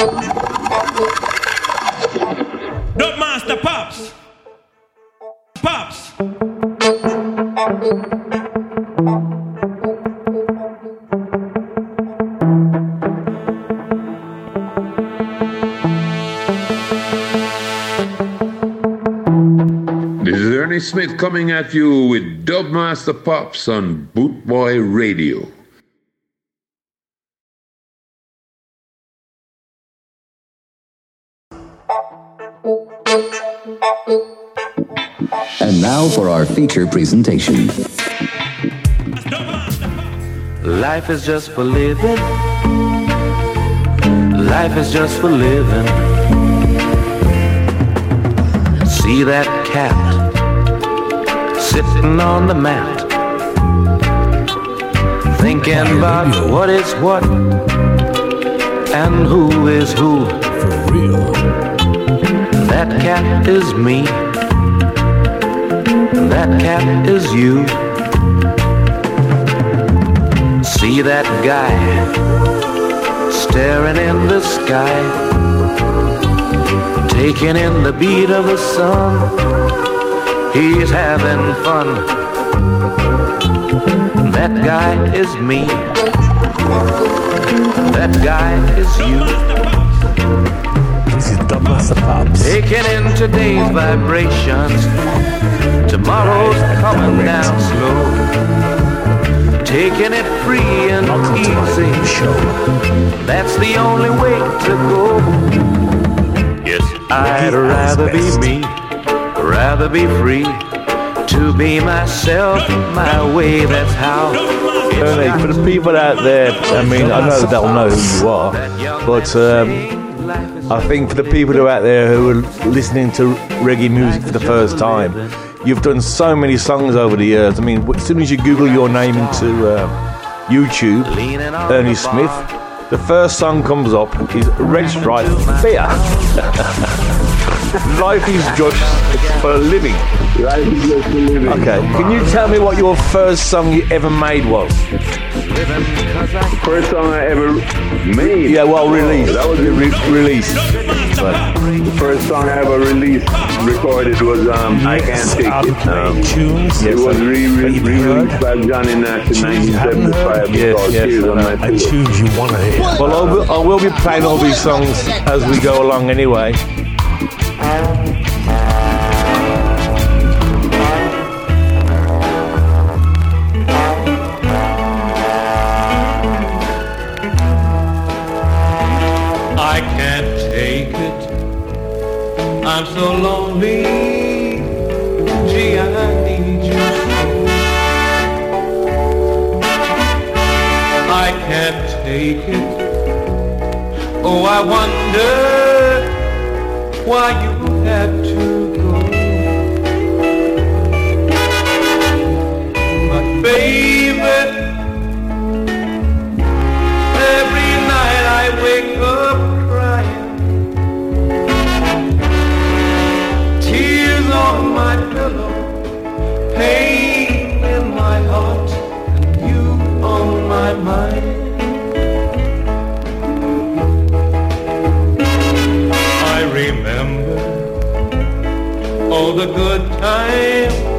Dub Master Pops. Pops. This is Ernie Smith coming at you with Dubmaster Pops on Bootboy Radio. Our feature presentation. Life is just for living. Life is just for living. See that cat sitting on the mat, thinking about what is what and who is who. For real. That cat is me. That cat is you. See that guy staring in the sky, taking in the beat of the sun. He's having fun. That guy is me. That guy is you. This is Pops. Taking in today's vibrations. Tomorrow's coming down slow. Taking it free and easy. show. That's the only way to go. Yes, I'd rather be me, rather be free. To be myself, my way, that's how. For the people out there, I mean, I know that they'll know who you are, but um, I think for the people who are out there who are listening to reggae music for the first time, you've done so many songs over the years. I mean, as soon as you Google your name into uh, YouTube, Ernie Smith, the first song comes up is Red Stripe beer. Life is just for for living. Okay, can you tell me what your first song you ever made was? First song I ever made. Yeah, well, released. That was the Re- released. Right. The first song I ever released, recorded was um, I Can't Take It. Um, tunes. it was re- re- released by Johnny Nash in 1975 Yes, called yes, on I know. My Pillow. tunes you want to hear. Well, I will, I will be playing all these songs as we go along anyway. So lonely. Gee, I need you. I can't take it. Oh, I wonder why you had the good times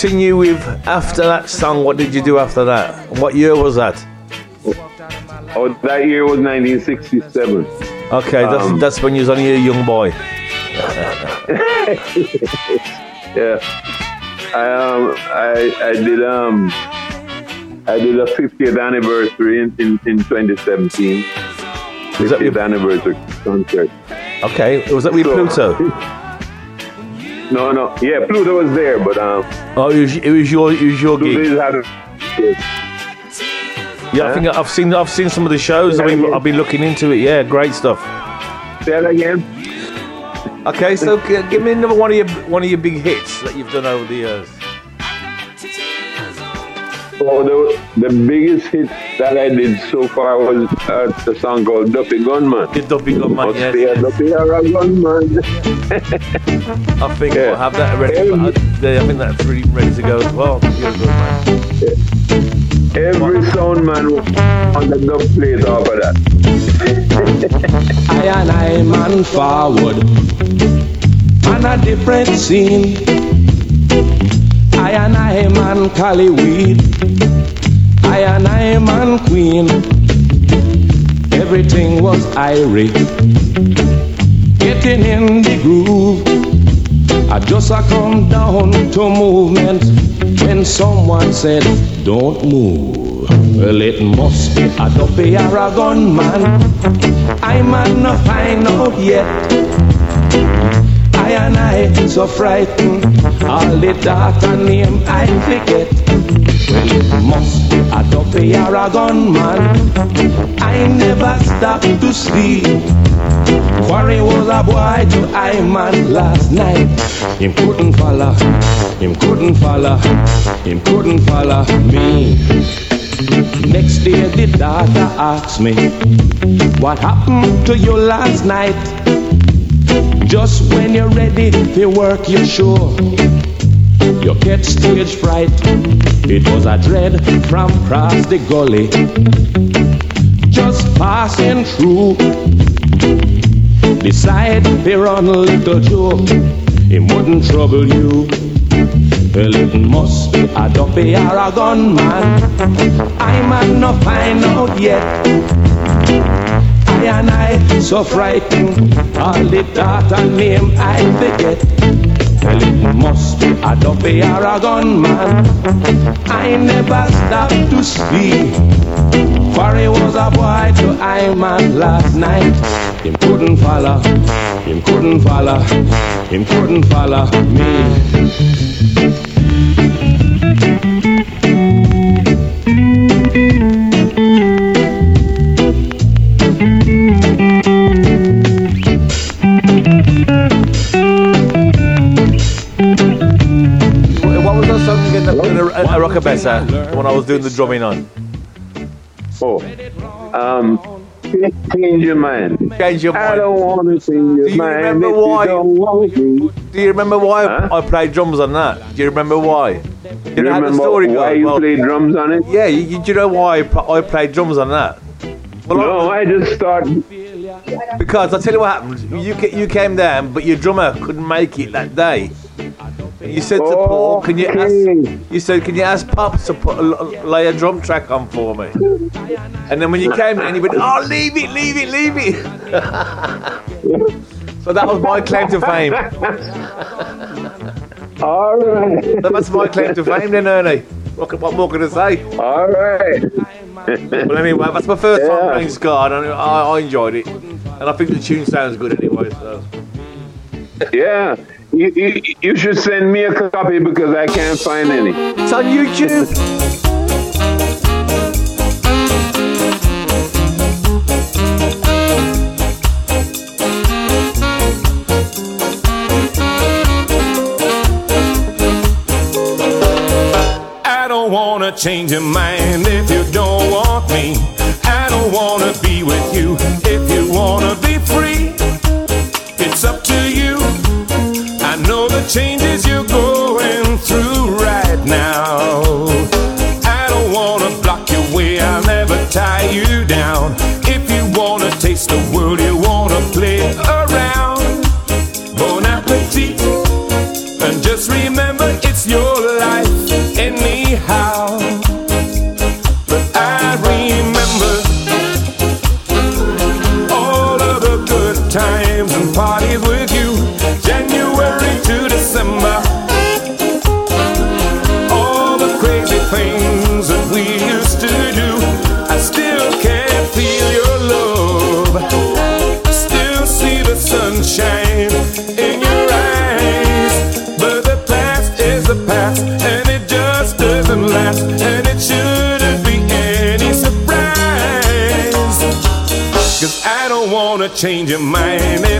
continue with after that song. What did you do after that? What year was that? Oh, that year was 1967. Okay, that's Um, that's when you was only a young boy. Yeah. I um I I did um I did a 50th anniversary in, in, in 2017. Was that 50th with, anniversary concert. okay? Was that with So- Pluto? No, no. Yeah, Pluto was there, but um Oh, it was, it was your it was your Pluto gig. had a, Yeah, I think I've seen I've seen some of the shows. I've been I've been looking into it. Yeah, great stuff. Say that again. Okay, so give me another one of your one of your big hits that you've done over the years. Oh, the, the biggest hit that I did so far was uh, the song called Duppy Gunman. The Duppy Gunman, Must yes, be yes. Duppy or a gunman. I think Yeah. we'll have that ready. Um, I, I think that's really ready to go as well. You're. Every sound man on the dub plate off of that. I and I man forward on a different scene. I and I man Cali weed. I and I man queen. Everything was irie. Getting in the groove. I just a come down to movement when someone said, Don't move. Well, it must be a duppy or a. I might not find out yet. I and I so frightened. All the data name I forget. Well, it must be a duppy or a gunman. I never stopped to sleep. Quarry was a boy to I man last night. Him couldn't follow, him couldn't follow, him couldn't follow me. Next day the daughter asked me, What happened to you last night? Just when you're ready to work your show, you get stage fright. It was a dread from across the gully, just passing through. Decide to run little Joe, it wouldn't trouble you. Well, it must be a duppy or a gunman. I might not find out yet. And I so frightened, all the data name I forget. Well, it must be a duppy or a gunman. I never stopped to speak. For he was a boy to I man last night. Him couldn't follow, him couldn't follow, him couldn't follow me. In a, a better when I was doing the drumming on? Oh, um, change your mind. Change your mind. I don't want to change your Do you mind remember why- you don't want me. Do you remember why Huh? I played drums on that? Do you remember why? You You know how the remember story why you Well, play drums on it? Yeah, you, you, do you know why I, played drums on that? Well, No, I just thought. Because I tell you what happened. You you came down, but your drummer couldn't make it that day. You said to Paul, oh, "Can you ask?" You said, "Can you ask Pops to put a, lay a drum track on for me?" And then when you came in, he went, "Oh, leave it, leave it, leave it." so that was my claim to fame. All right. So that's my claim to fame, then, Ernie. What, what more can I say? All right. Well, anyway, that's my first time Yeah. playing ska, and I, I enjoyed it. And I think the tune sounds good anyway. So. Yeah. You, you, you should send me a copy because I can't find any. It's on YouTube. I don't wanna change your mind if you don't want me. I don't wanna be changes you're going change your mind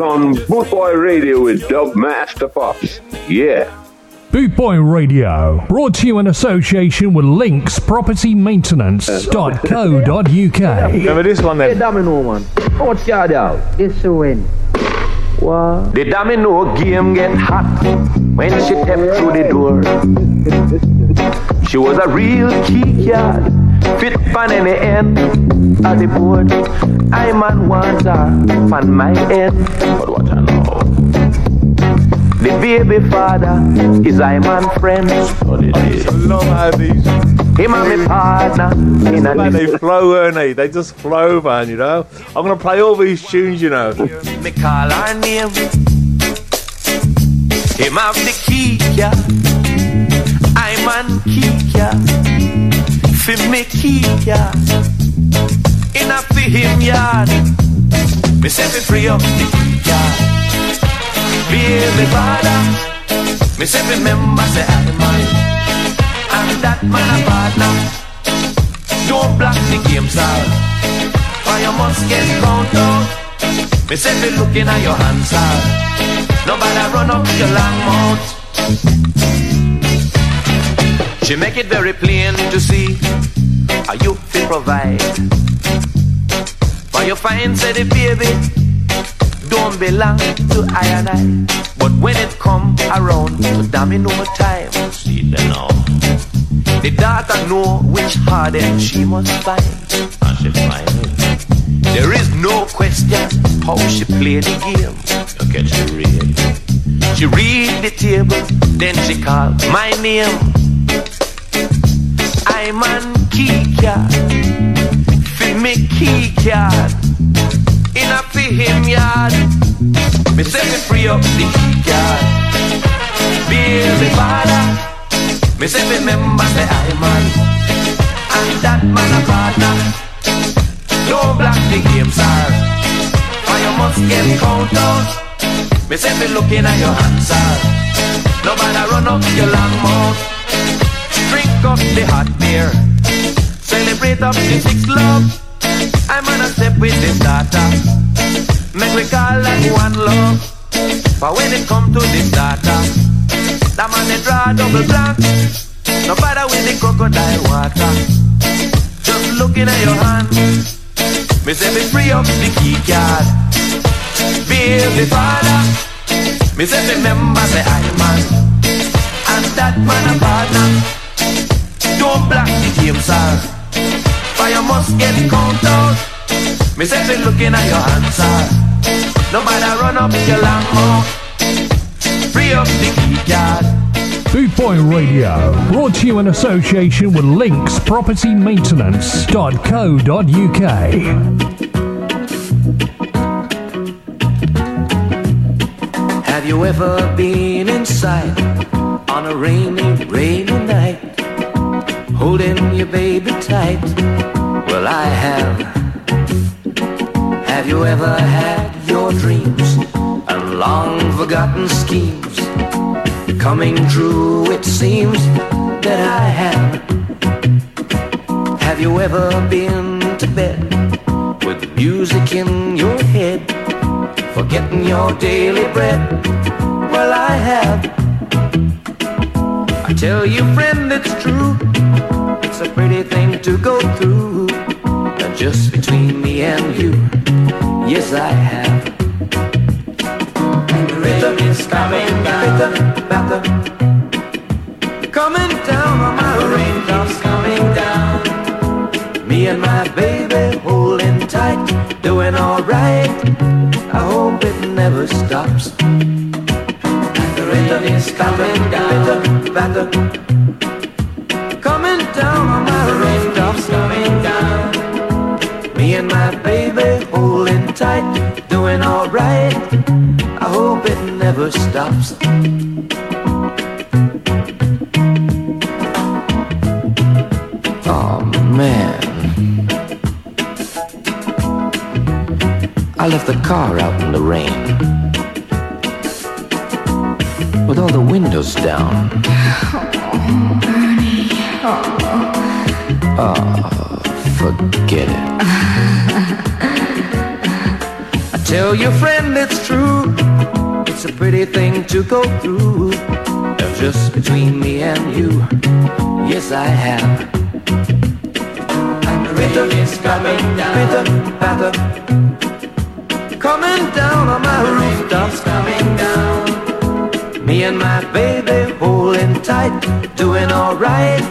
on Bootboy Radio with Dub Master Pops. Yeah. Boot Boy Radio, brought to you in association with linkspropertymaintenance.co.uk. Remember this one Hey, then? Domino, man. Out yard out. This win. What? The domino game get hot when she stepped through the door. She was a real key card fit on any end of the board. I man want her on my head, but what I know. The baby father is I man friend. I love how these Him and me partner in a man, they flow, aren't they? They just flow, man. You know. I'm gonna play all these tunes, you know. Me call her name. Him have the key, yeah. I man key, yeah. Fi make key, yeah. A fi him yard. Me say fi free up the key, yeah. Baby father. Me say fi member say I man. And that man a partner. Don't block the game, sir. Or you must get count out. Me say be looking at your hands, sir. Nobody run up your long mouth. She make it very plain to see how you feel provide. For you find say the baby don't belong to I and I. But when it come around to domino time, see them now. The daughter know which harden she must find. And she find it. There is no question how she play the game. Look at she read. She read the table, then she call my name. I'm on key card. Fi me key card. In a fi him yard. Me say me free up the key card. Baby father. Me say me member say I'm on. And that man a partner. Don't block the game, sir. Or you must get count out. Me say me looking at your hands, sir. Nobody run up your long mouth. Drink up the hot beer. Celebrate up the six love. I'm on a step with this data. Make we call that one love. But when it come to this data, that man they draw double blank. No bother with the crocodile water. Just looking at your hand. Me say me free up the key card. Baby father. Me say remember say I man. And that man a partner. Don't block the game, sir. For you must get count out. Me say me looking at your hands, sir. Nobody run up your long mouth. Free up the key card. Boot Boy Radio, brought to you in association with Links Property Maintenance.co.uk. Have you ever been inside on a rainy, rainy night? Holding your baby tight? Well, I have. Have you ever had your dreams and long forgotten schemes coming true? It seems that I have. Have you ever been to bed with music in your head? forgetting your daily bread. Well, I have. I tell you, friend, it's true. A pretty thing to go through. Just between me and you, yes, I have. And the rhythm is coming down. Rhythm, rhythm, coming down on my raindrops coming down. Me and my baby holding tight, doing alright. I hope it never stops. And The rhythm is coming down, rhythm, coming never stops. Oh man. I left the car out in the rain. With all the windows down. Oh, oh forget it. I tell your friend it's true. It's a pretty thing to go through. Just between me and you, yes I have. And the rhythm is coming down. Rhythm, rhythm coming down on my rooftops, coming down. Me and my baby holding tight, doing alright.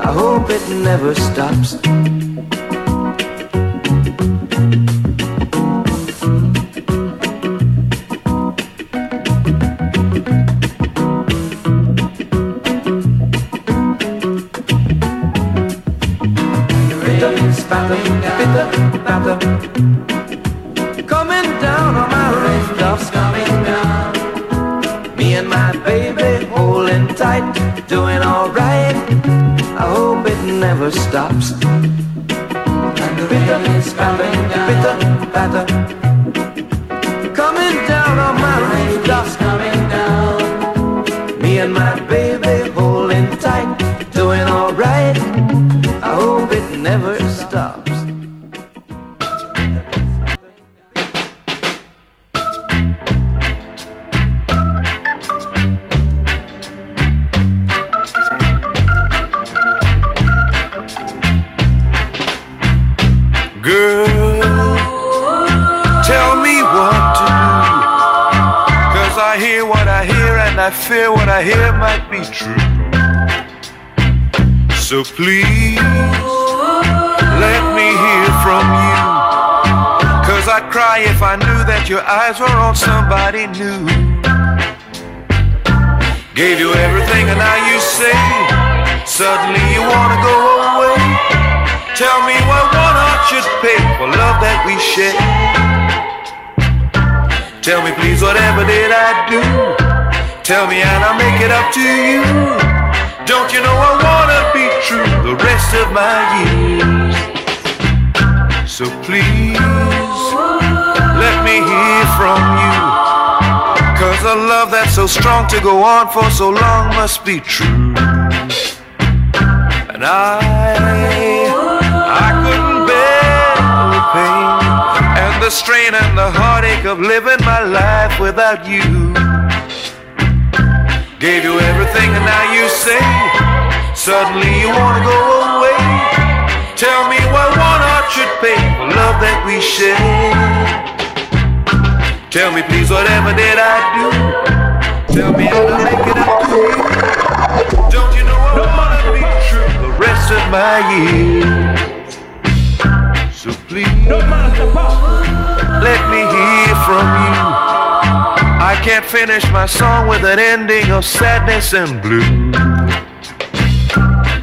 I hope it never stops. Bitter, spatter, bitter, batter. Coming down on my raindrops, coming down. Me and my baby holding tight, doing alright. I hope it never stops. And the bitter, spatter, bitter, batter. Coming please, let me hear from you. Cause I'd cry if I knew that your eyes were on somebody new. Gave you everything and now you say, suddenly you wanna go away. Tell me what one heart should pay for love that we share. Tell me please, whatever did I do? Tell me and I'll make it up to you. Don't you know I wanna be true the rest of my years? So please, let me hear from you. Cause a love that's so strong to go on for so long must be true. And I, I couldn't bear the pain and the strain and the heartache of living my life without you. Gave you everything and now you say, suddenly you wanna go away. Tell me what one heart should pay for love that we share. Tell me please, whatever did I do? Tell me how I'll make it up to you. Don't you know I wanna be true the rest of my years? So please, let me hear from you. I can't finish my song with an ending of sadness and blue.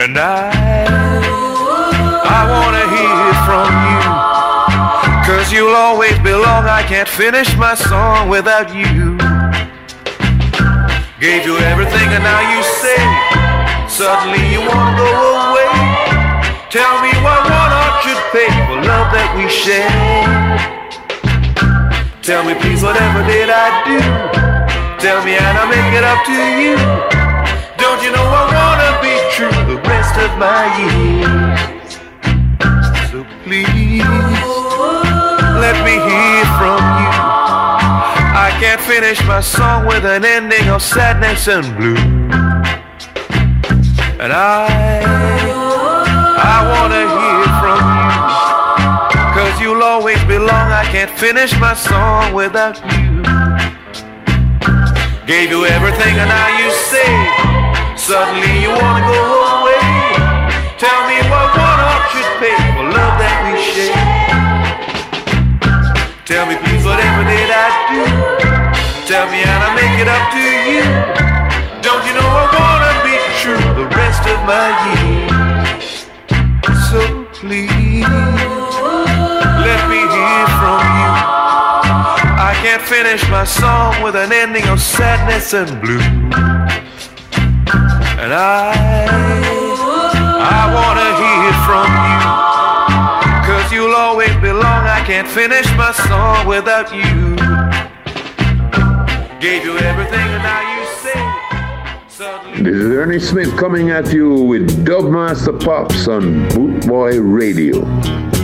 And I, I wanna hear from you. Cause you'll always belong. I can't finish my song without you. Gave you everything and now you say, suddenly you wanna go away. Tell me why one heart should pay for love that we share. Tell me please, whatever did I do? Tell me and I'll make it up to you. Don't you know I wanna be true the rest of my years? So please, let me hear from you. I can't finish my song with an ending of sadness and blue. And I, I wanna finish my song without you. Gave you everything and now you say, suddenly you wanna go away. Tell me what one heart should pay for love that we share. Tell me please, whatever did I do? Tell me how I'll make it up to you. Finish my song with an ending of sadness and blue. And I, I wanna hear from you. Cause you'll always belong. I can't finish my song without you. Gave you everything and now you say, suddenly. This is Ernie Smith coming at you with Dubmaster Pops on Bootboy Radio.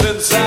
since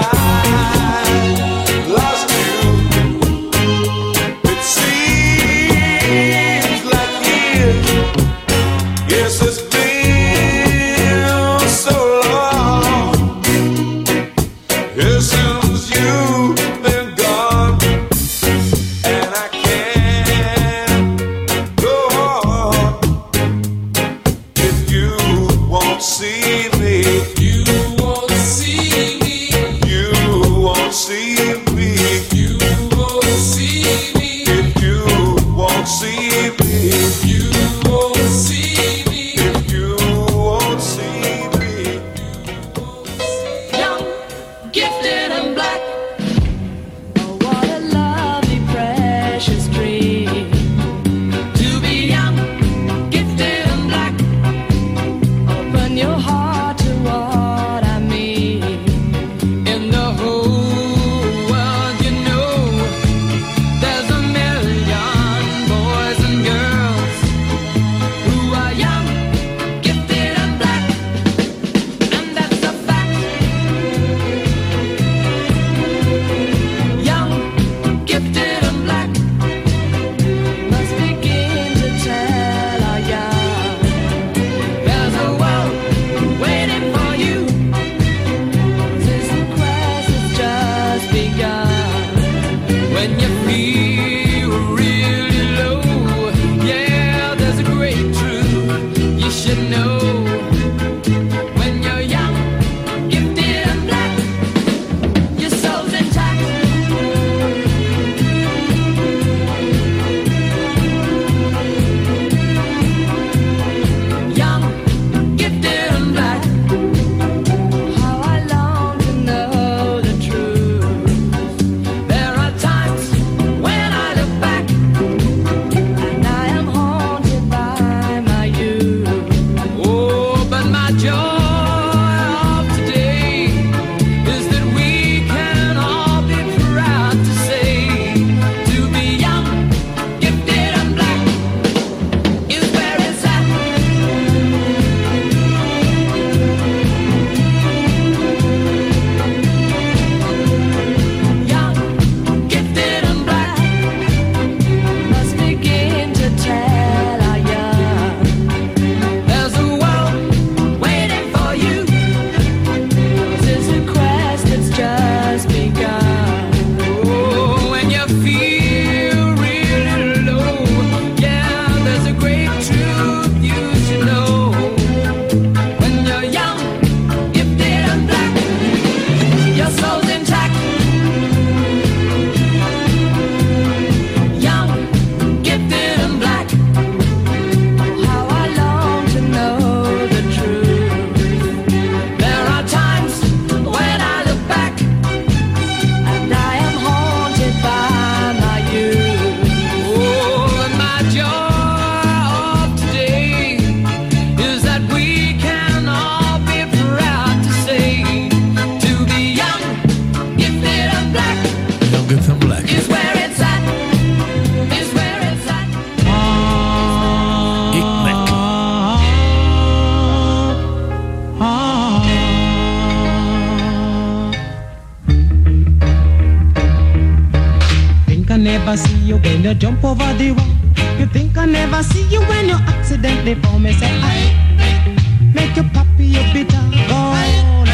never see you when you jump over the wall. You think I never see you when you accidentally fall me. Say, I make you puppy a bitter gone.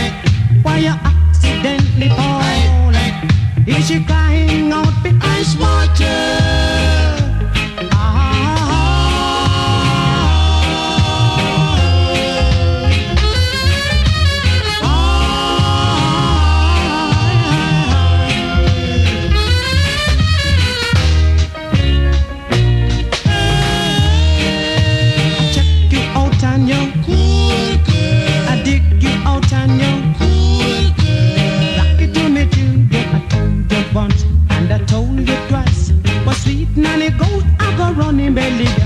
Why you accidentally fall? Is she crying out because water. baile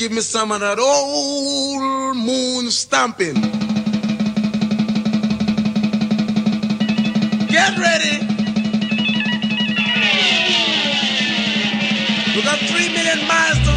give me some of that old moon stomping. Get ready. We got three million miles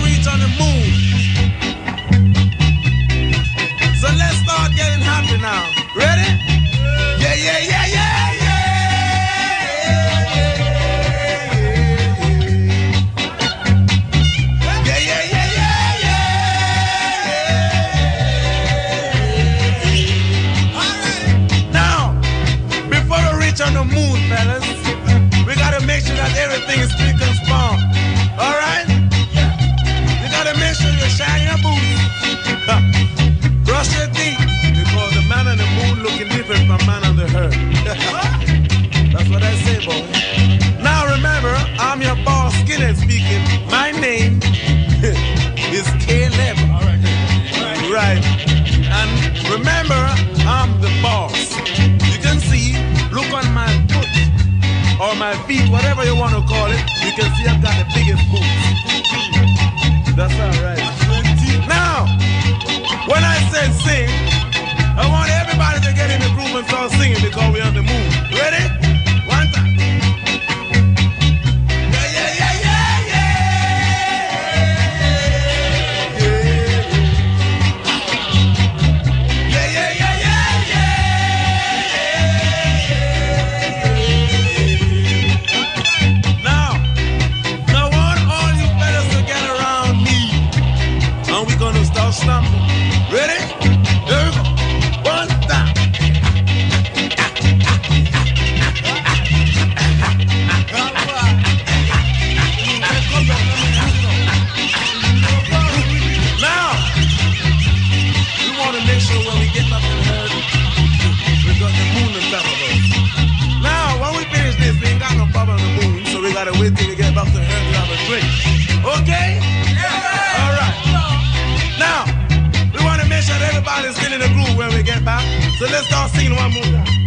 So let's start singing one more.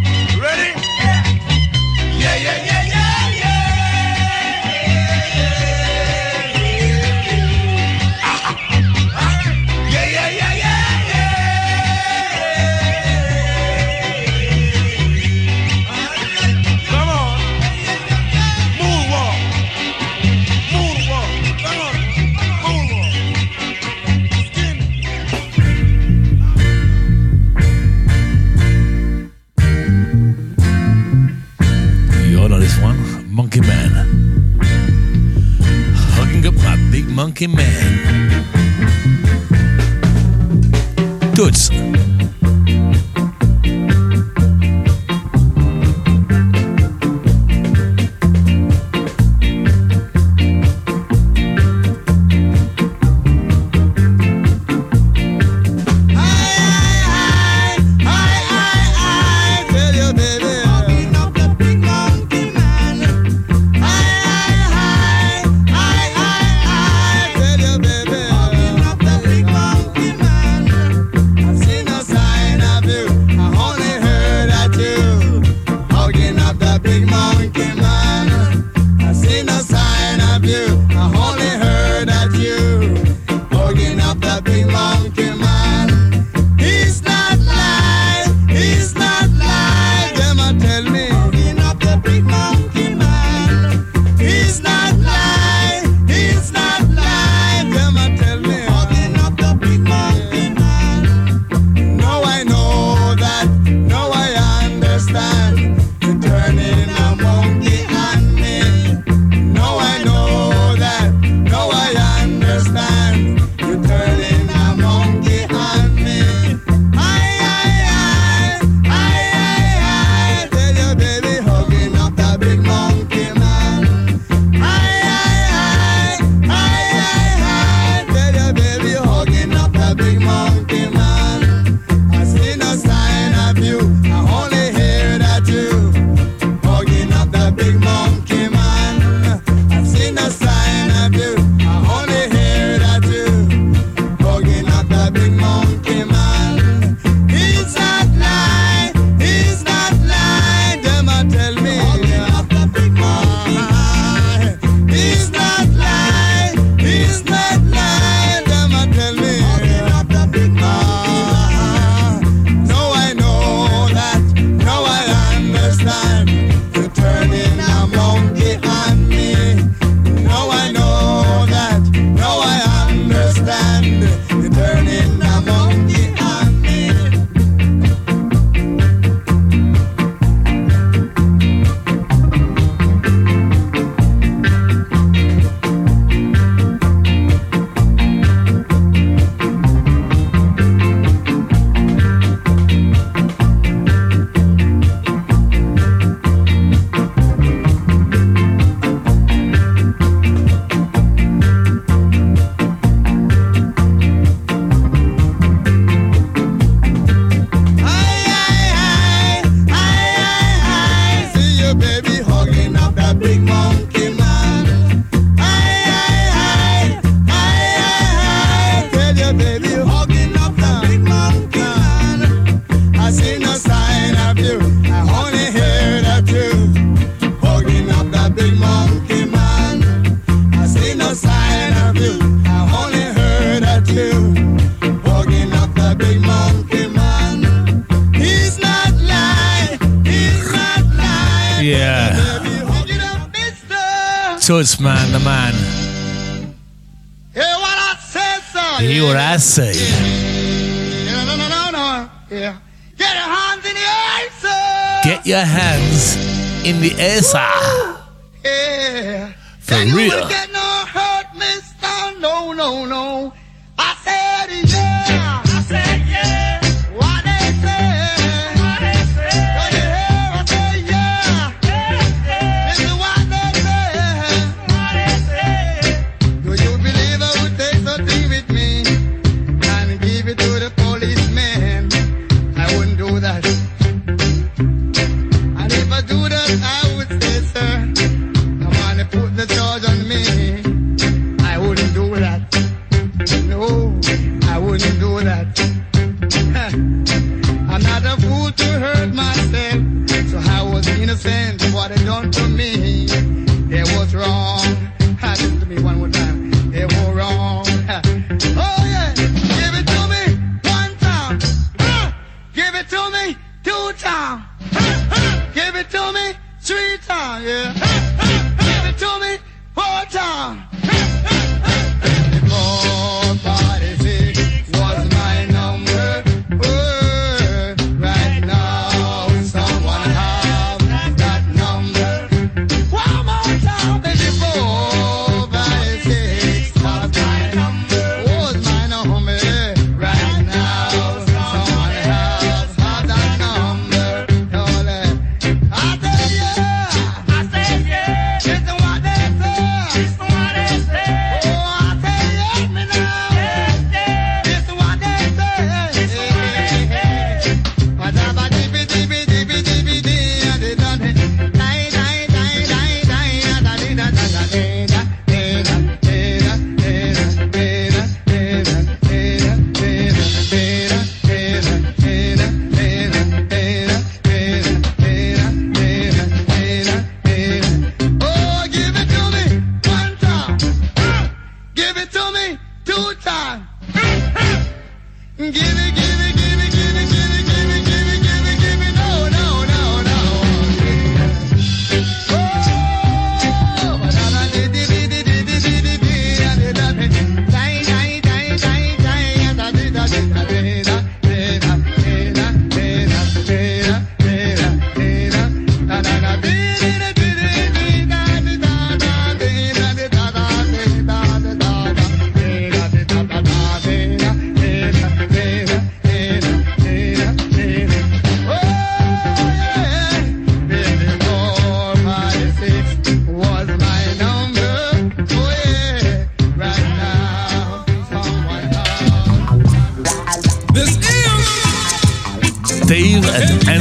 Toots, man, the man. Hear what I say, son. Hear what I say. Yeah. No, no, no, no, Yeah. Get your hands in the air, sir. Get your hands in the air, sir.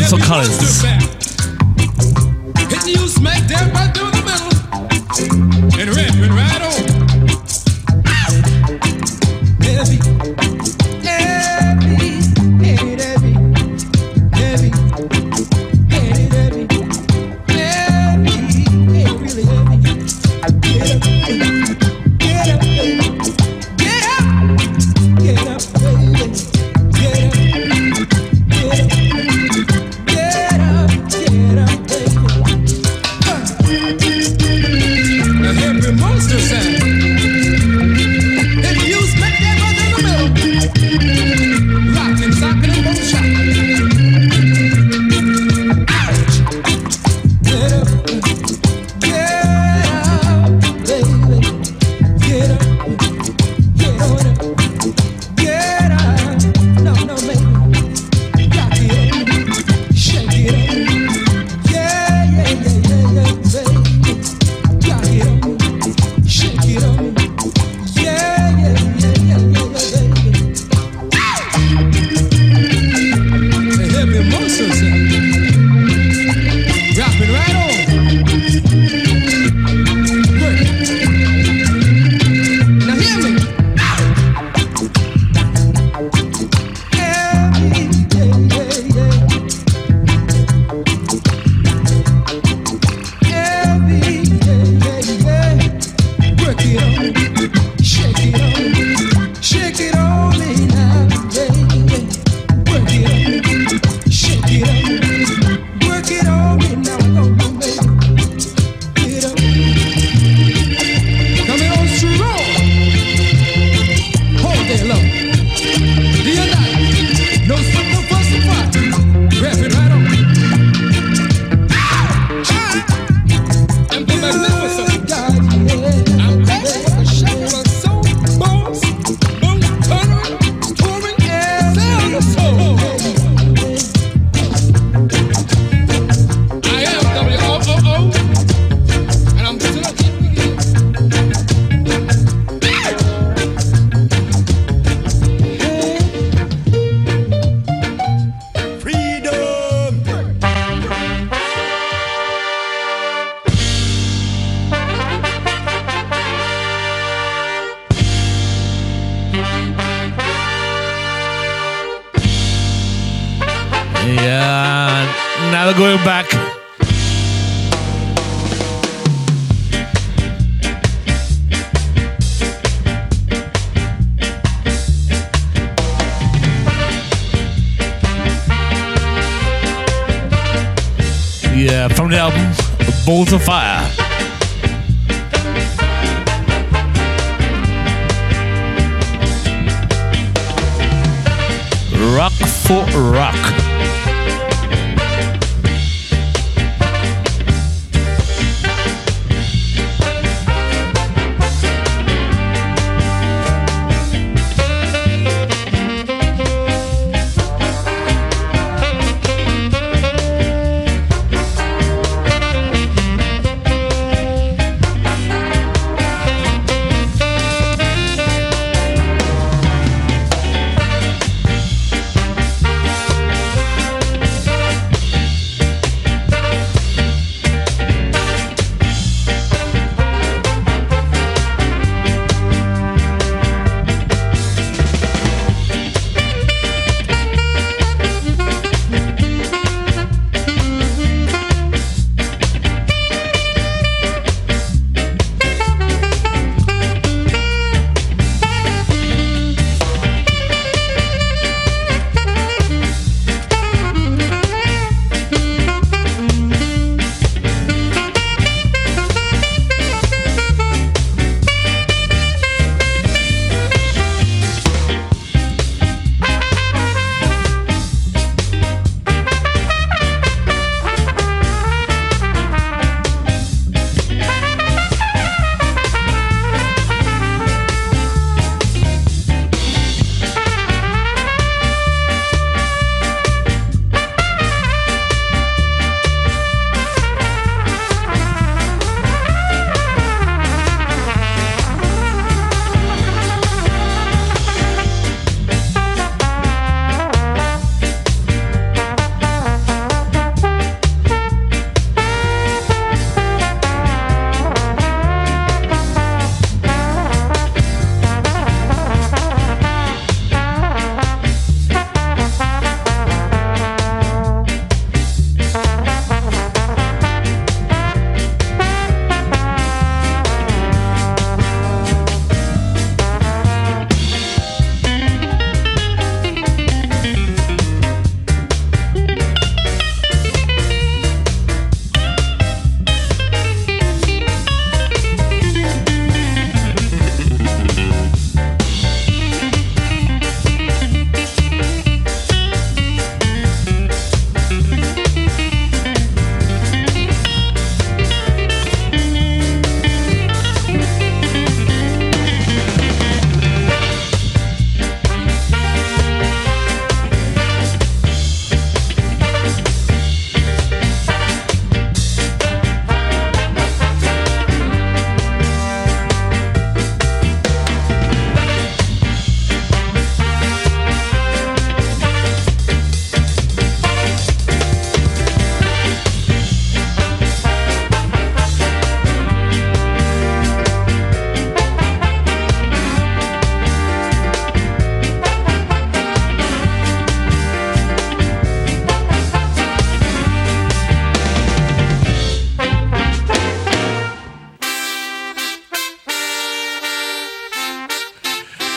Ansel Collins.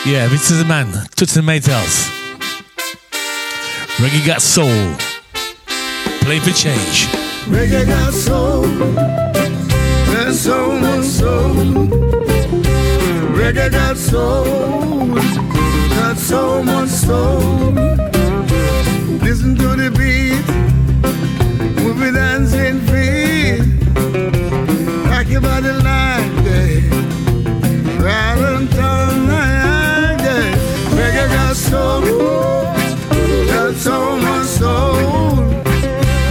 Yeah, this is the man, Toots and Maytals. Reggae got soul. Play for change. Reggae got soul, got so much soul. Reggae got soul, got so much soul. Listen to the beat, move it dancing feet. Rock your body like that. Valentine soul, got so much soul.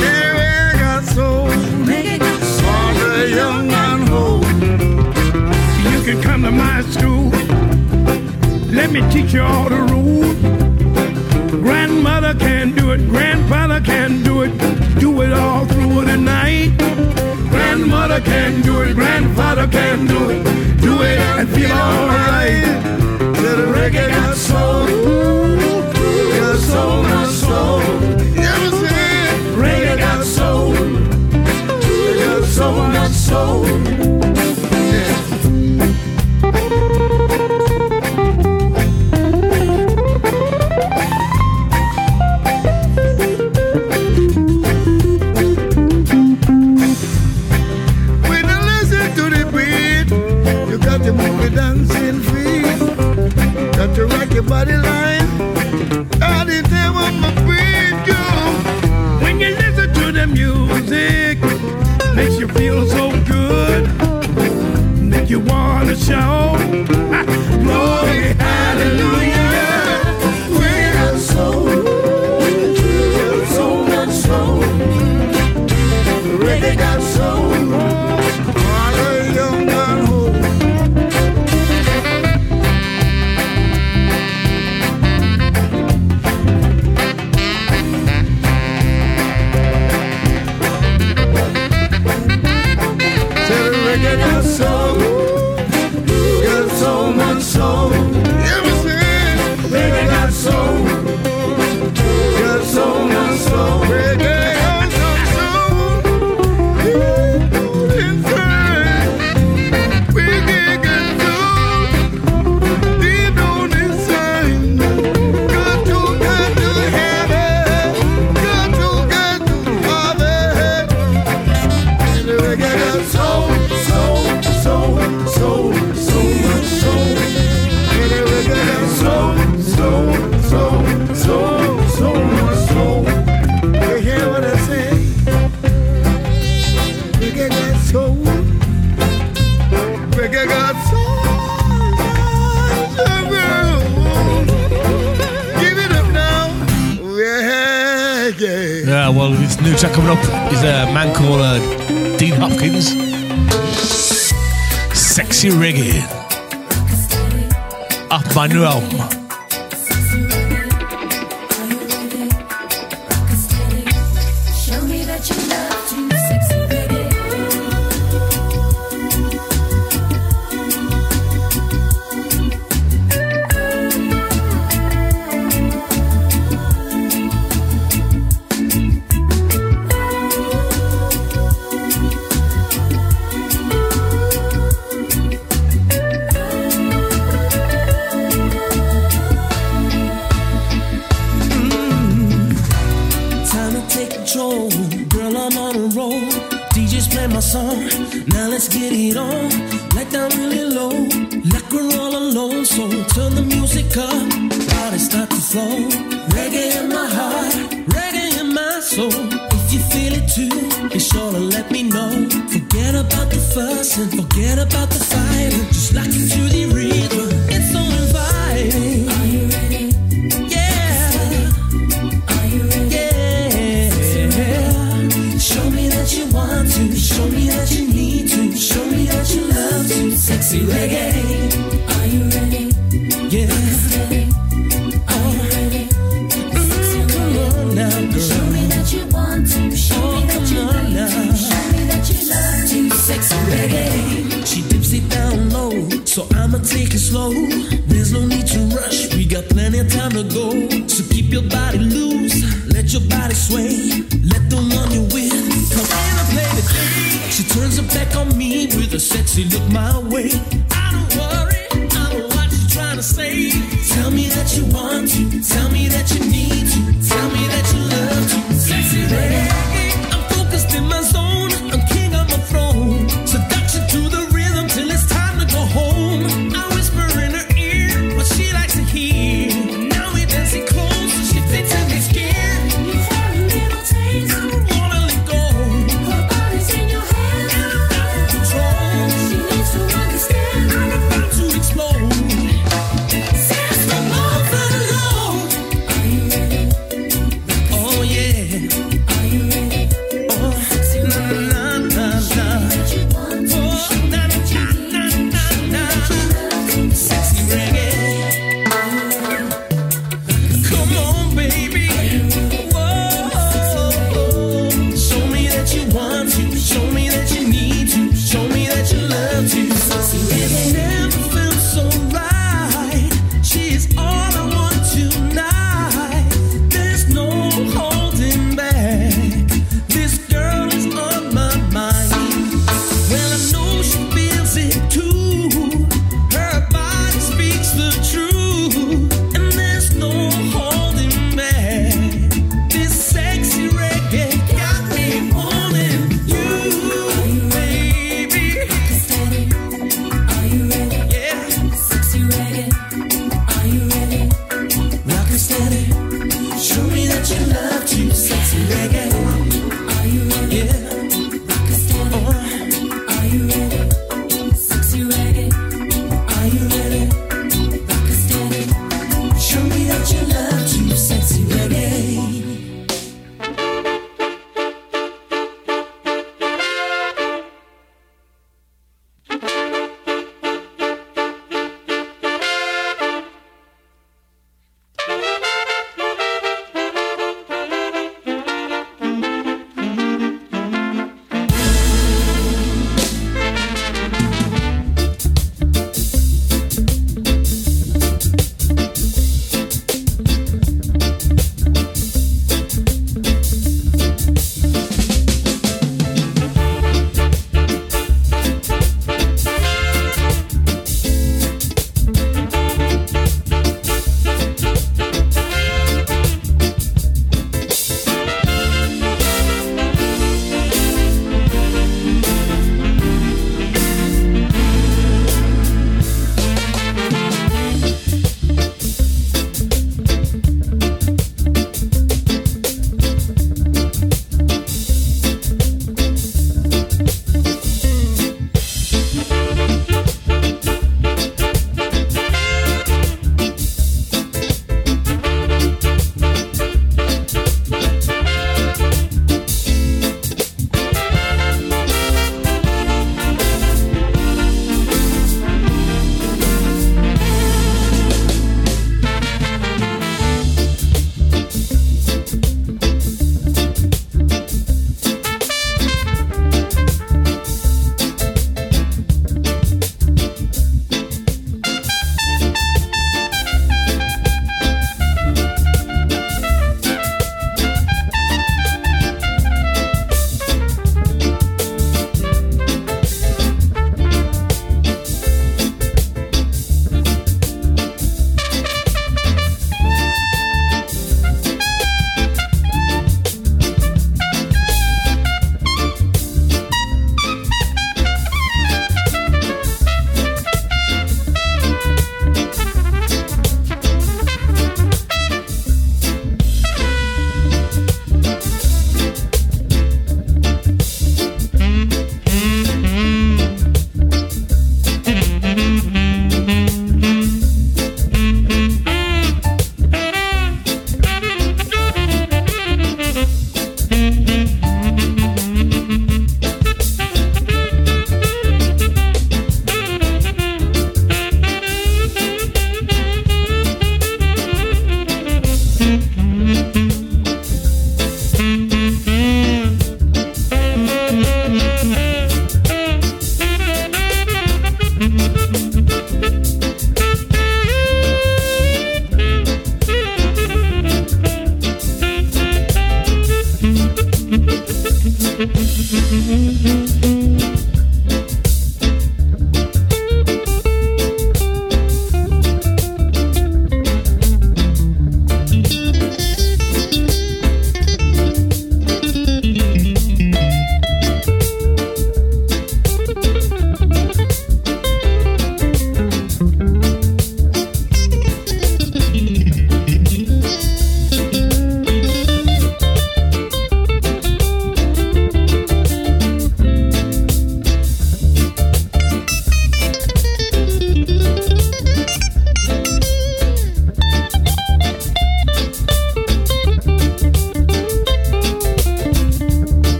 Reggae got soul, the young and old. You can come to my school. Let me teach you all the rules. Grandmother can do it, grandfather can do it. Do it all through the night. Grandmother can do it, grandfather can do it. Do it and feel alright. The reggae got soul, so much soul. You see it? Got soul, got so much soul. shown. Glory, hallelujah. track coming up is a man called uh, Dean Hopkins. Sexy Reggae. Off my new album. want to. Show me that you need to. Show me that you love to. Sexy reggae. Are you ready? Yeah. Are you ready? Sexy reggae. Show me that you want to. Show me that you oh, need to. Show me that you love to. Sexy reggae. She dips it down low, so I'ma take it slow. There's no need to rush. We got plenty of time to go. So keep your body loose. Let your body sway sexy look my way.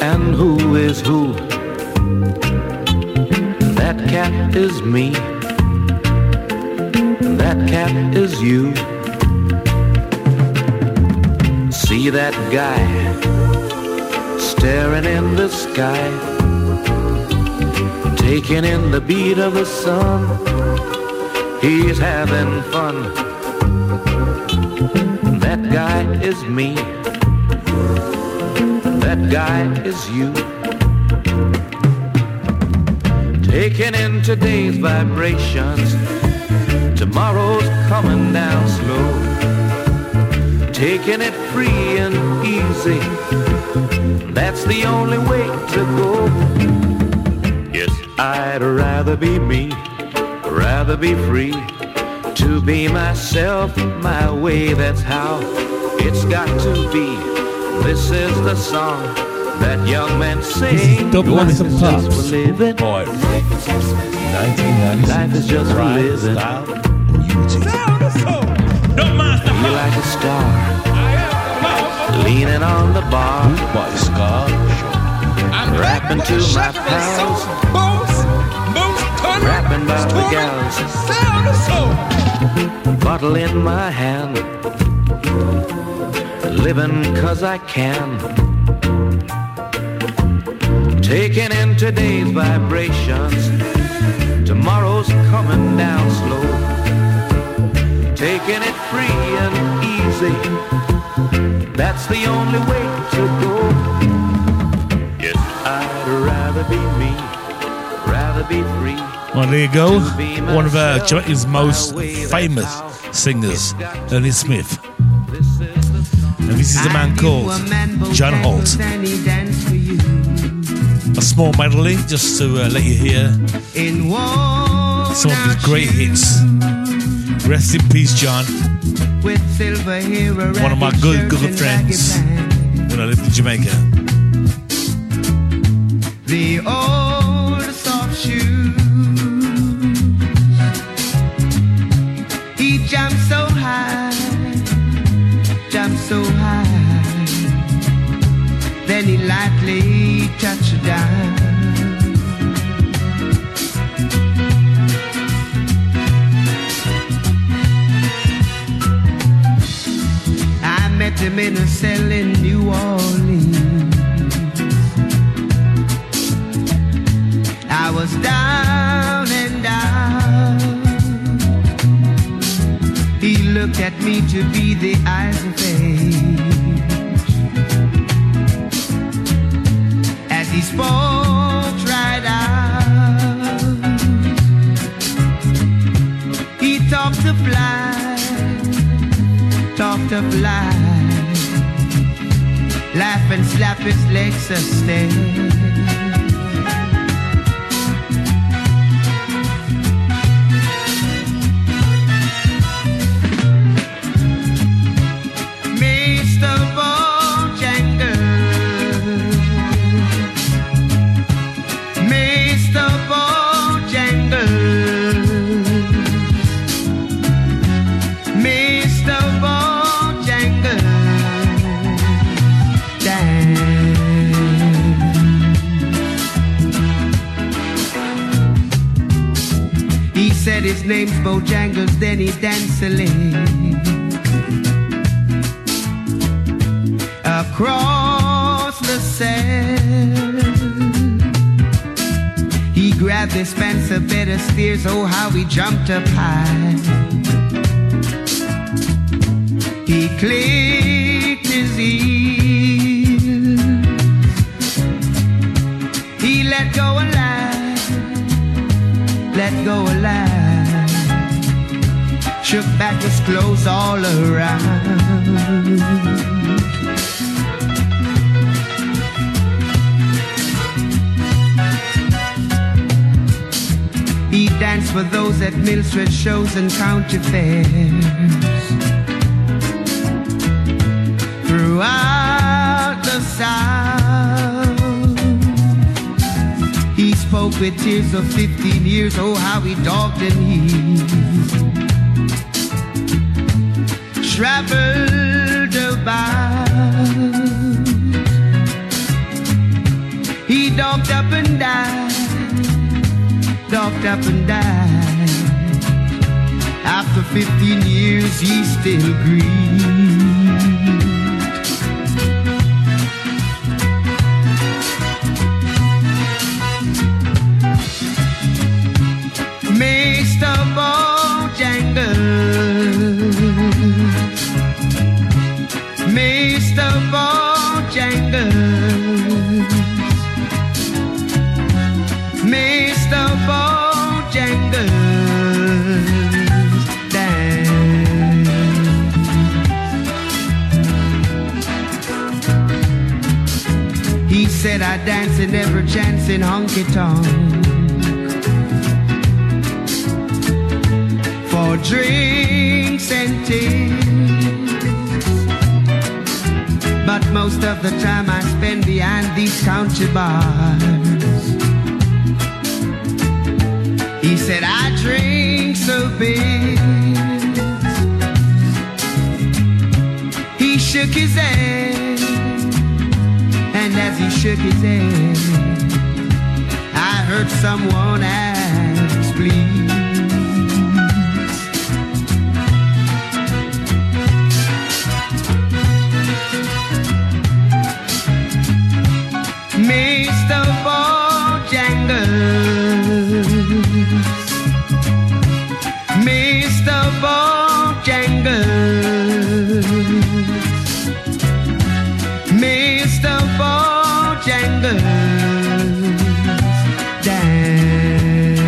And who is who. That cat is me. That cat is you. See that guy staring in the sky, taking in the beat of the sun. He's having fun. That guy is me. Guy is you. Taking in today's vibrations. Tomorrow's coming down slow. Taking it free and easy. That's the only way to go. Yes, I'd rather be me, rather be free. To be myself, my way, that's how it's got to be. This is the song that young men sing. Double Life is just Pops. for living. Boy. Life is just for living. Feel like a star, leaning on the bar. By Scar. Rapping to my pals, rapping about the gals. Bottle in my hand, living cause I can. Taking in today's vibrations, tomorrow's coming down slow. Taking it free and easy, that's the only way to go. Yes, I'd rather be me, rather be free. Well, there you go. One of uh, Jamaica's most famous singers, Ernie Smith. This is a man called John Holt. A small medley just to uh, let you hear some of his great hits. Rest in peace, John. with silver hair One of my good, good friends when I lived in Jamaica. In a cell in New Orleans. I was down and out. He looked at me to be the eyes of age. As he spoke right out. He talked of life, talked of life. Laugh and slap his legs a stay. His name's Bojangles, then he danced a across the sand. He grabbed his Spencer better steers, oh how he jumped up high. He clicked his heels. He let go a lie, let go a lie. Shook back his clothes all around. He danced for those at Milford shows and county fairs. Throughout the South, he spoke with tears of 15 years. Oh, how he dogged and he traveled about. He dogged up and died docked up and died. After 15 years, he still grieved. Bojangles. Mr. Bojangles. Damn. He said I dance in every chance in honky tonk for drinks and tea. Most of the time I spend behind these country bars. He said, I drink so big. He shook his head, and as he shook his head, I heard someone ask, please. Bojangles. Mr. Bojangles. Mr. Bojangles. Dance.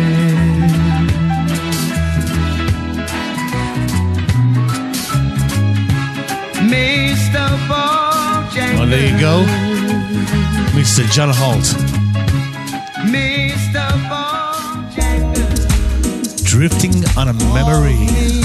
Mr. Bojangles. Well, there you go. Mr. John Holt. Drifting on a memory.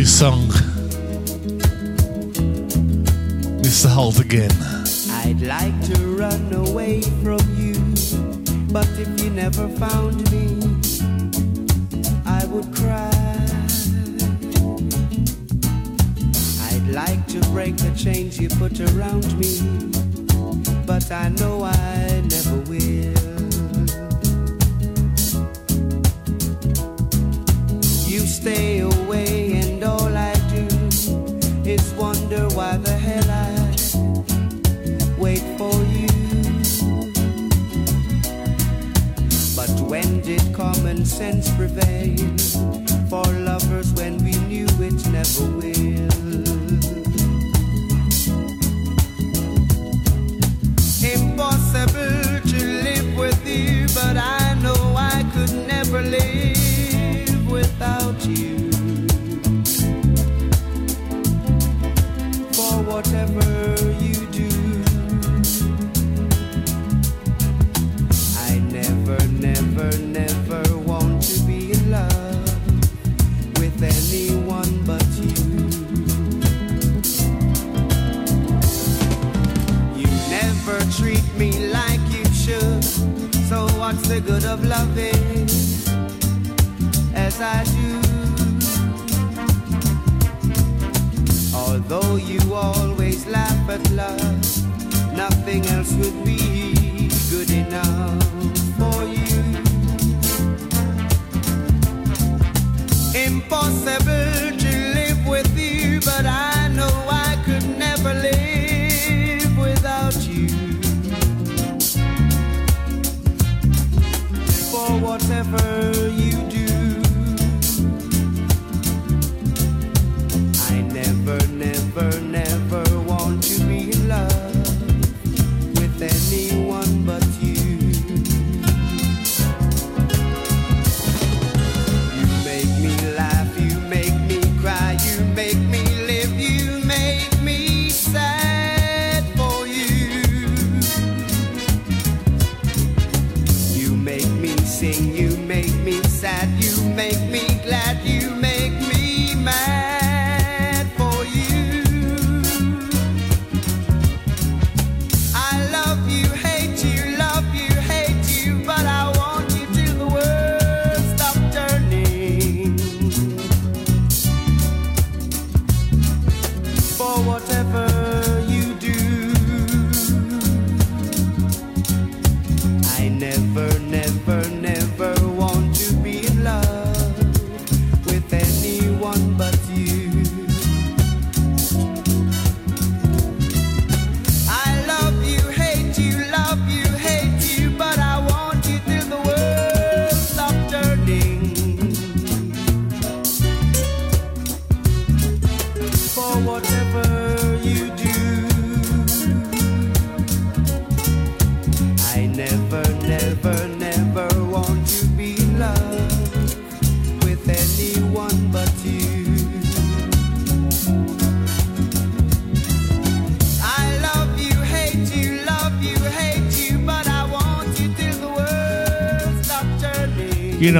this song. Mr. Holt again. I'd like to run away from you, but if you never found me, I would cry. I'd like to break the chains you put around me, but I know I. sense prevail.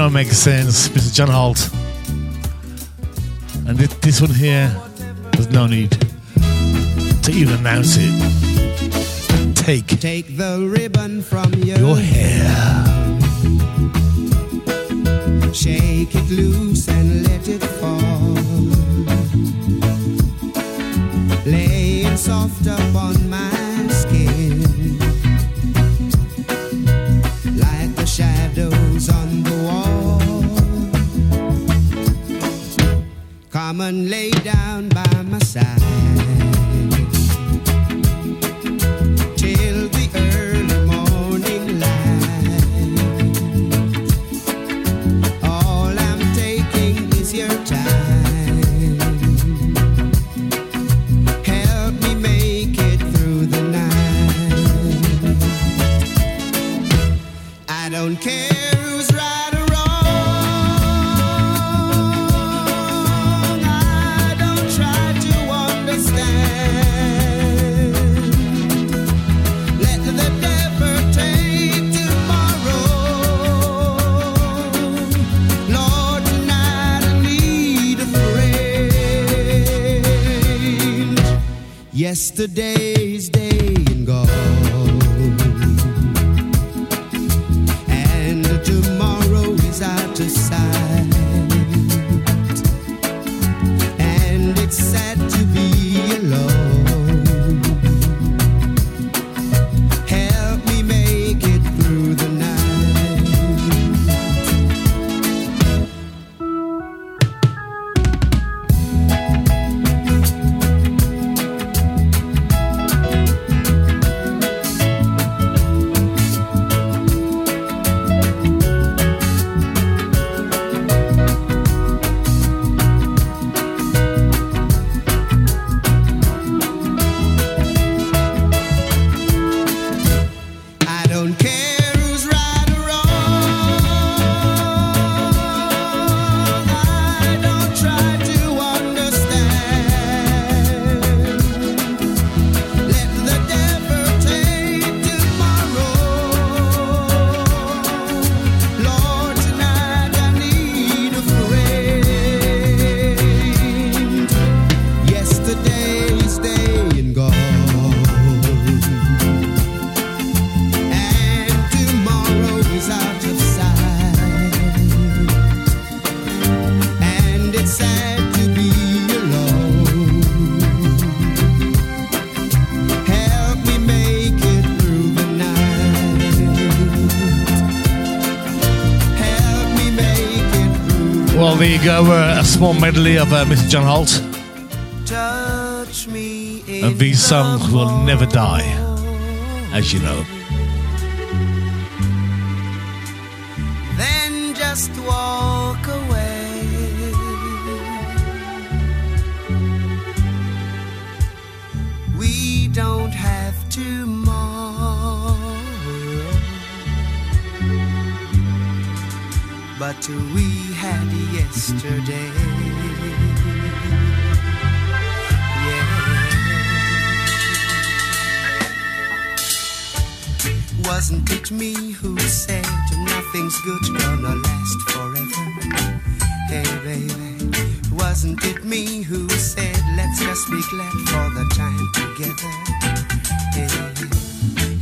know makes sense, Mr. John Holt. And this, this one here, there's no need to even announce it. Take, Take the ribbon from your, your hair. Shake it loose and let it fall. Lay it soft upon my Come and lay down by my side Yesterday's there you go. Uh, a small medley of uh, Mr. John Holt. Touch me in And these songs will never die, as you know. then just walk away. We don't have tomorrow, but we had yesterday. Yeah. Wasn't it me who said nothing's good gonna last forever? Hey, baby, wasn't it me who said let's just be glad for the time together? Hey,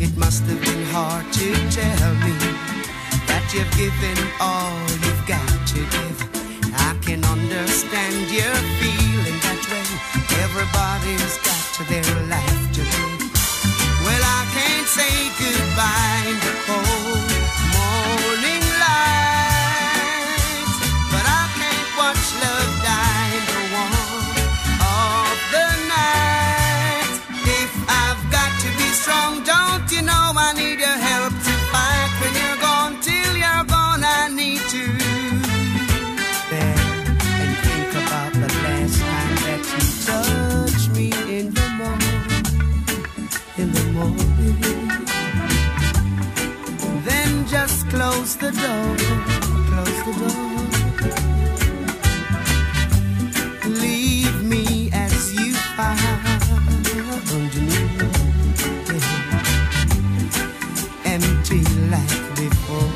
it must have been hard to tell me that you've given all understand you're feeling that way. Everybody's got their life to live. Well, I can't say goodbye the the door, close the door. Leave me as you found me, empty like before.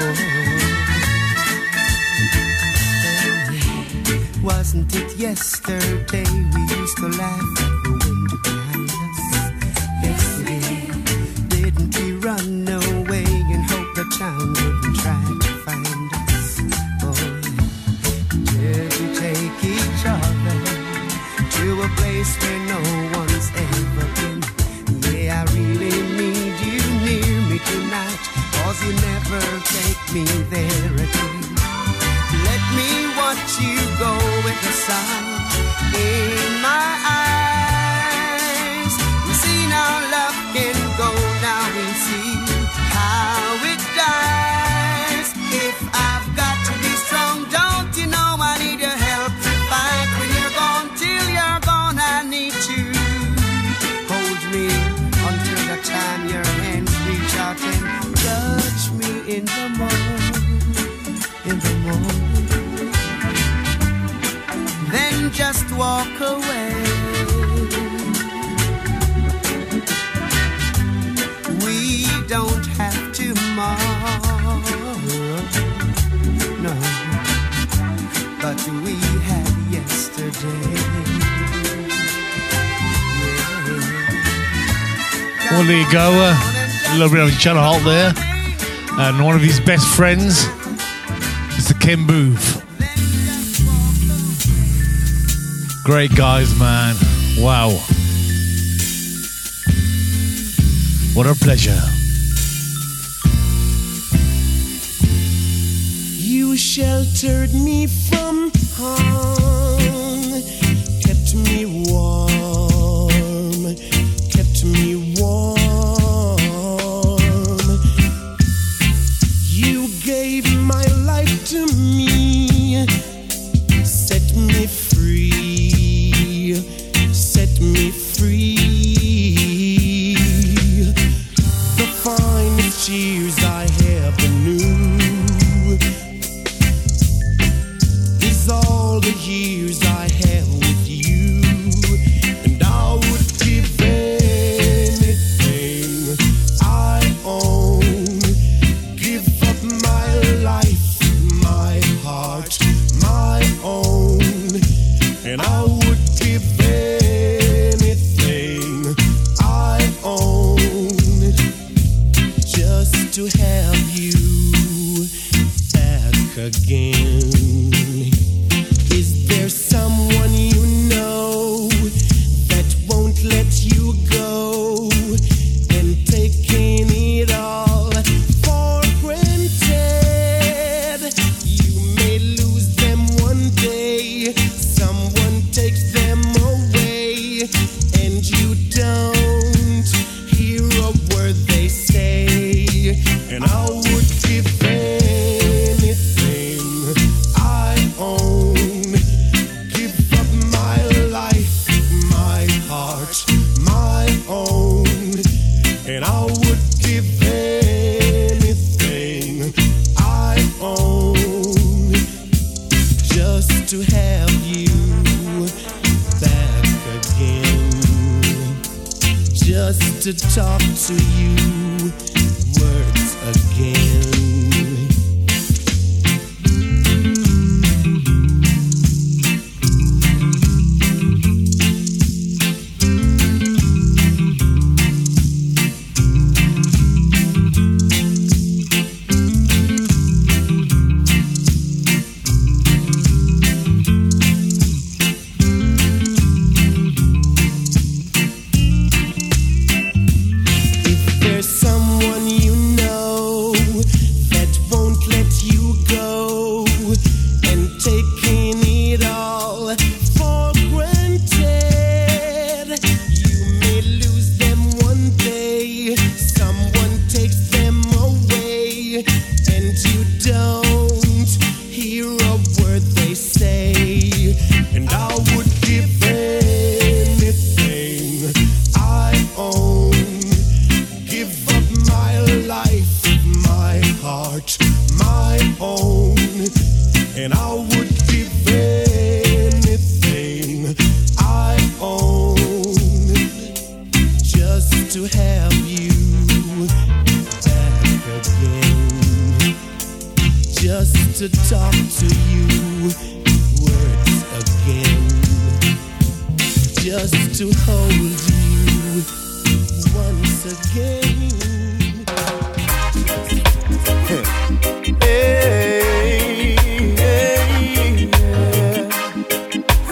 Oh, Wasn't it yesterday we used to laugh Well, there you go. Uh, a little bit of John Holt there. Uh, and one of his best friends is the Ken Boothe. Great guys, man. Wow. What a pleasure. You sheltered me from harm, kept me warm.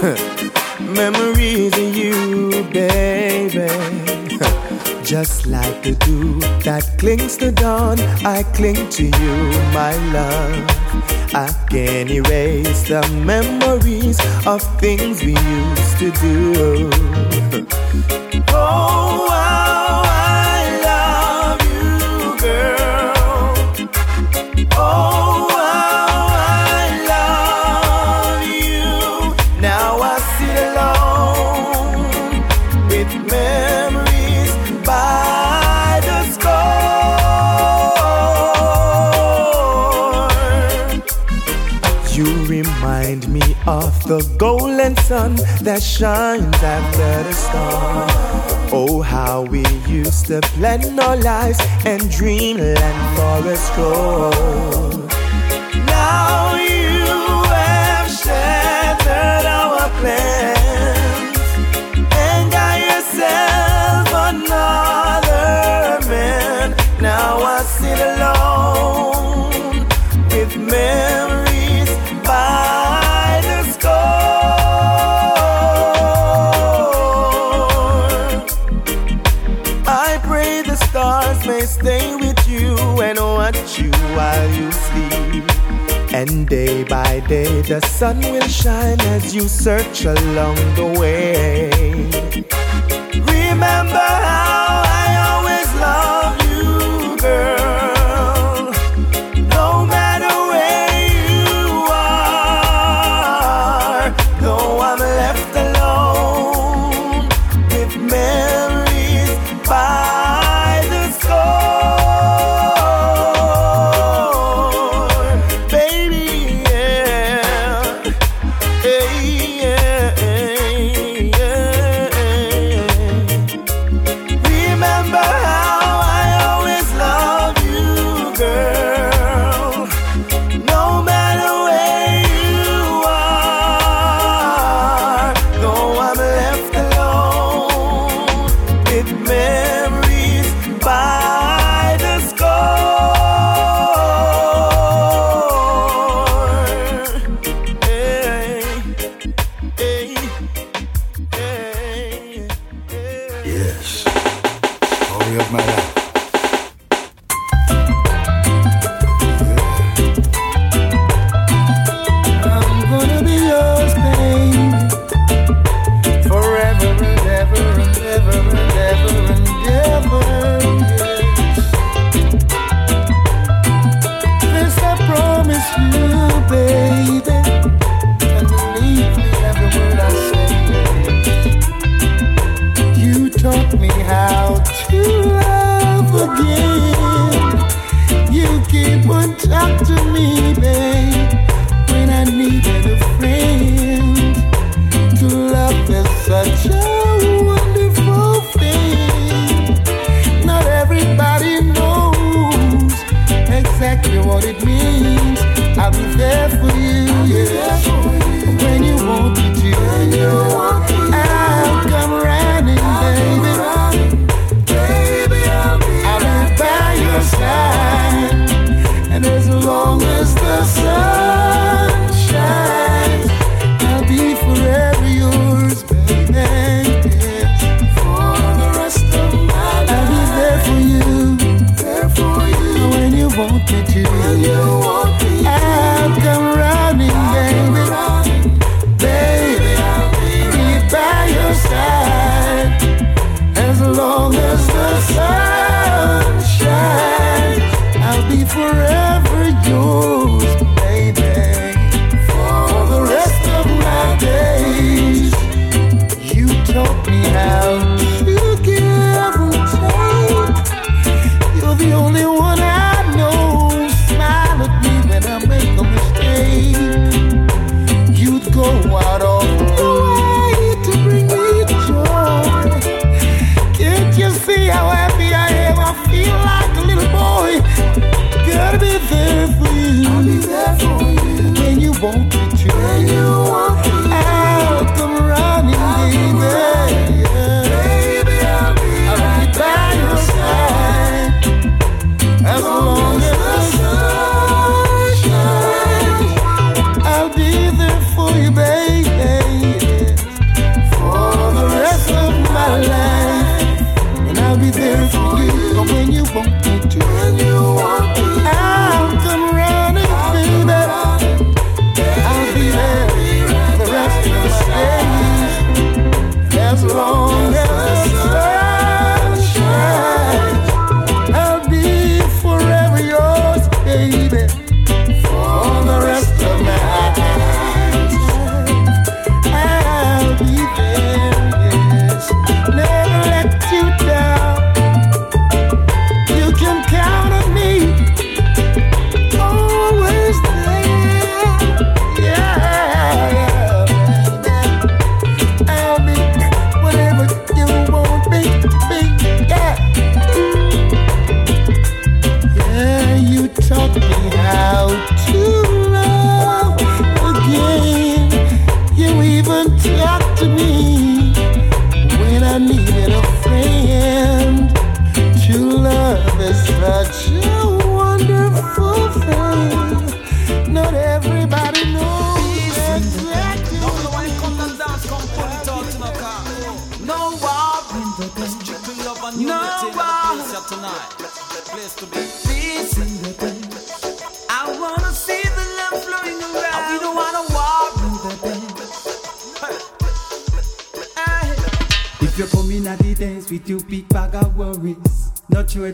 Memories of you, baby. Just like the dew that clings to dawn, I cling to you, my love. I can erase the memories of things we used to do. Oh, sun that shines after the storm. Oh, how we used to plan our lives and dreamland for a stroll. Now you have shattered our plans. Day by day, the sun will shine as you search along the way. Remember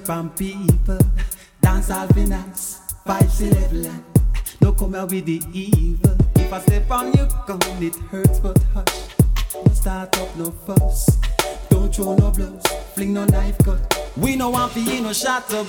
from people. Dance all in level. No come out with the evil. If I step on you, gun, it hurts but hush. Don't start up no fuss. Don't throw no blows, fling no knife cut. We no want for you no shot to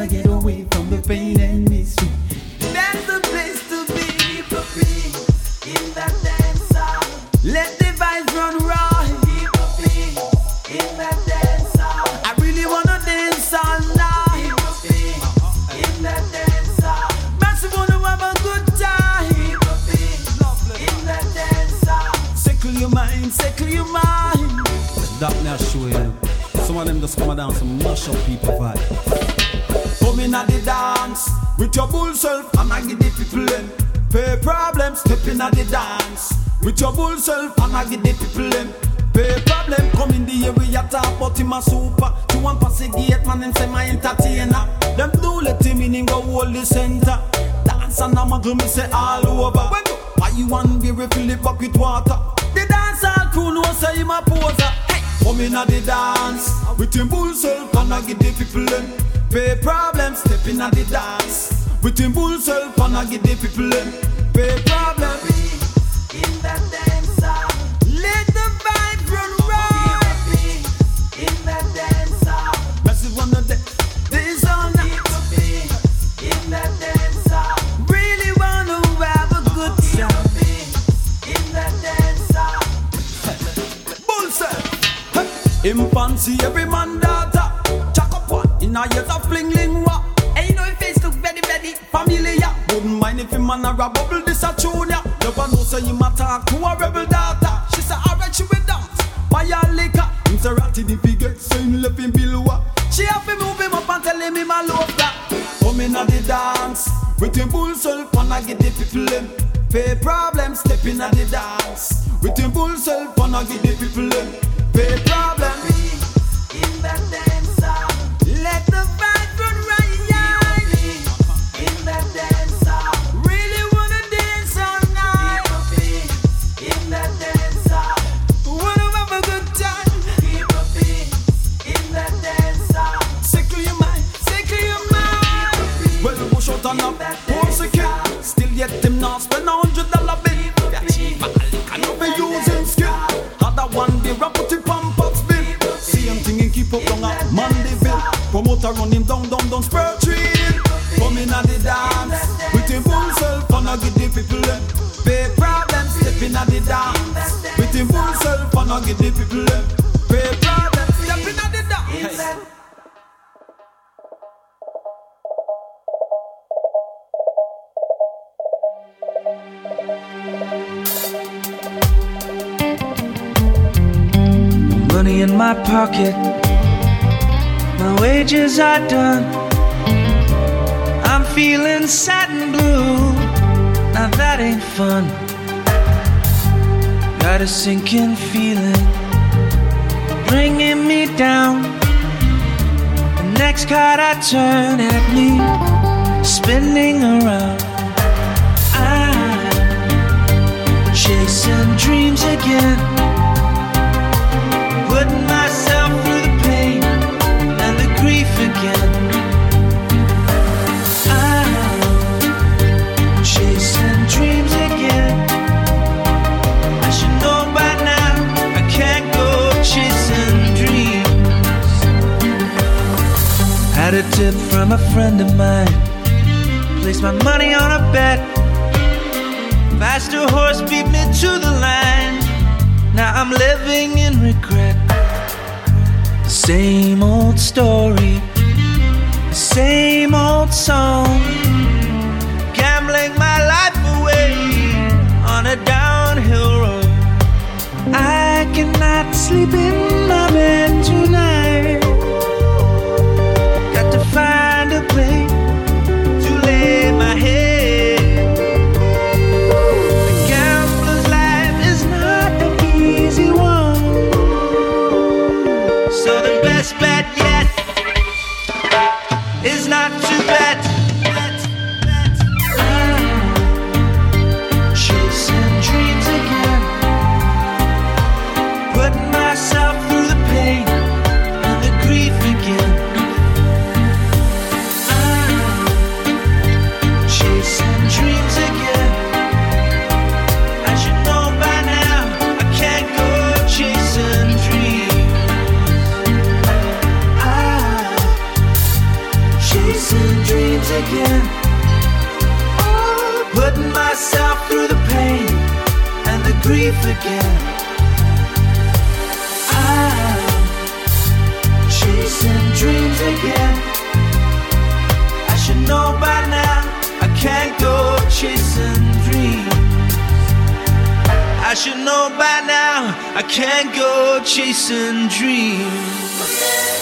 Wanna get away from the pain and misery. That's the place to be. Keep the peace in that dance hall. Let the vibes run right. Keep the peace in that dance hall. I really wanna dance all night. Keep the peace in that dance hall. Massive wanna have a good time. Keep the peace in that dance hall. Settle your mind, circle your mind. That now show you. Some of them just come down some mash up people vibe. With your bull self and I give the people them pay problems. Step in at the dance with your bull self and I give the people them pay problem. Come in the area talk about him a super. You want pass the gate man and say my entertainer. Them do let him in go hold the center. Dance and I'm a me say all over. When you- Why you want be refill it back with water? The dance all crew know say him a poser. Hey, come in at the dance with him bull self and I give the people them pay problems. Step in at the dance with him bull self and I give the people them pay problems. In that dance hall, let the vibe run right. In that dance hall, massive one of the this on In that dance hall, really wanna have a good time. In that dance hall, bull self. Infancy, every man daughter. A years of fling you know your face look very, very familiar. Wouldn't mind if him man a bubble this a tune ya. Never know say him a talk to a rebel daughter. She say alright she will dance. Buy a liquor. Him say ratty the figure, so him left him below. She have to move him up and tell him him a love that. Come in the dance with him bull self and I get the people them. Pay problems, step in at the dance with him bull self and I get the people them. Pay Not spend a hundred dollar bill. Can you be using skill? Other one day rap put it on pots bill. Same thing and keep up on a Mandeville. Promoter run him down, down, down, spur tree. Come in at the dance with him full self and I give the people them. Pay problems, step in at the dance with him full self and I give the people them. In my pocket, my wages are done. I'm feeling sad and blue. Now that ain't fun. Got a sinking feeling bringing me down. The next card I turn at me, spinning around. I'm chasing dreams again. From a friend of mine. Placed my money on a bet. Faster horse beat me to the line. Now I'm living in regret. Same old story. same old song, gambling my life away on a downhill road. I cannot sleep in my bed should know by now I can't go chasing dreams.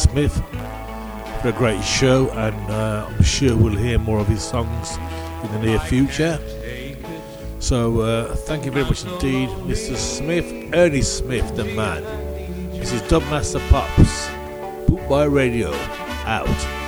Smith for a great show, and uh, I'm sure we'll hear more of his songs in the near future. So, uh, thank you very much indeed, Mr. Smith, Ernie Smith, the man. This is Dubmaster Pops, Boot by Radio, out.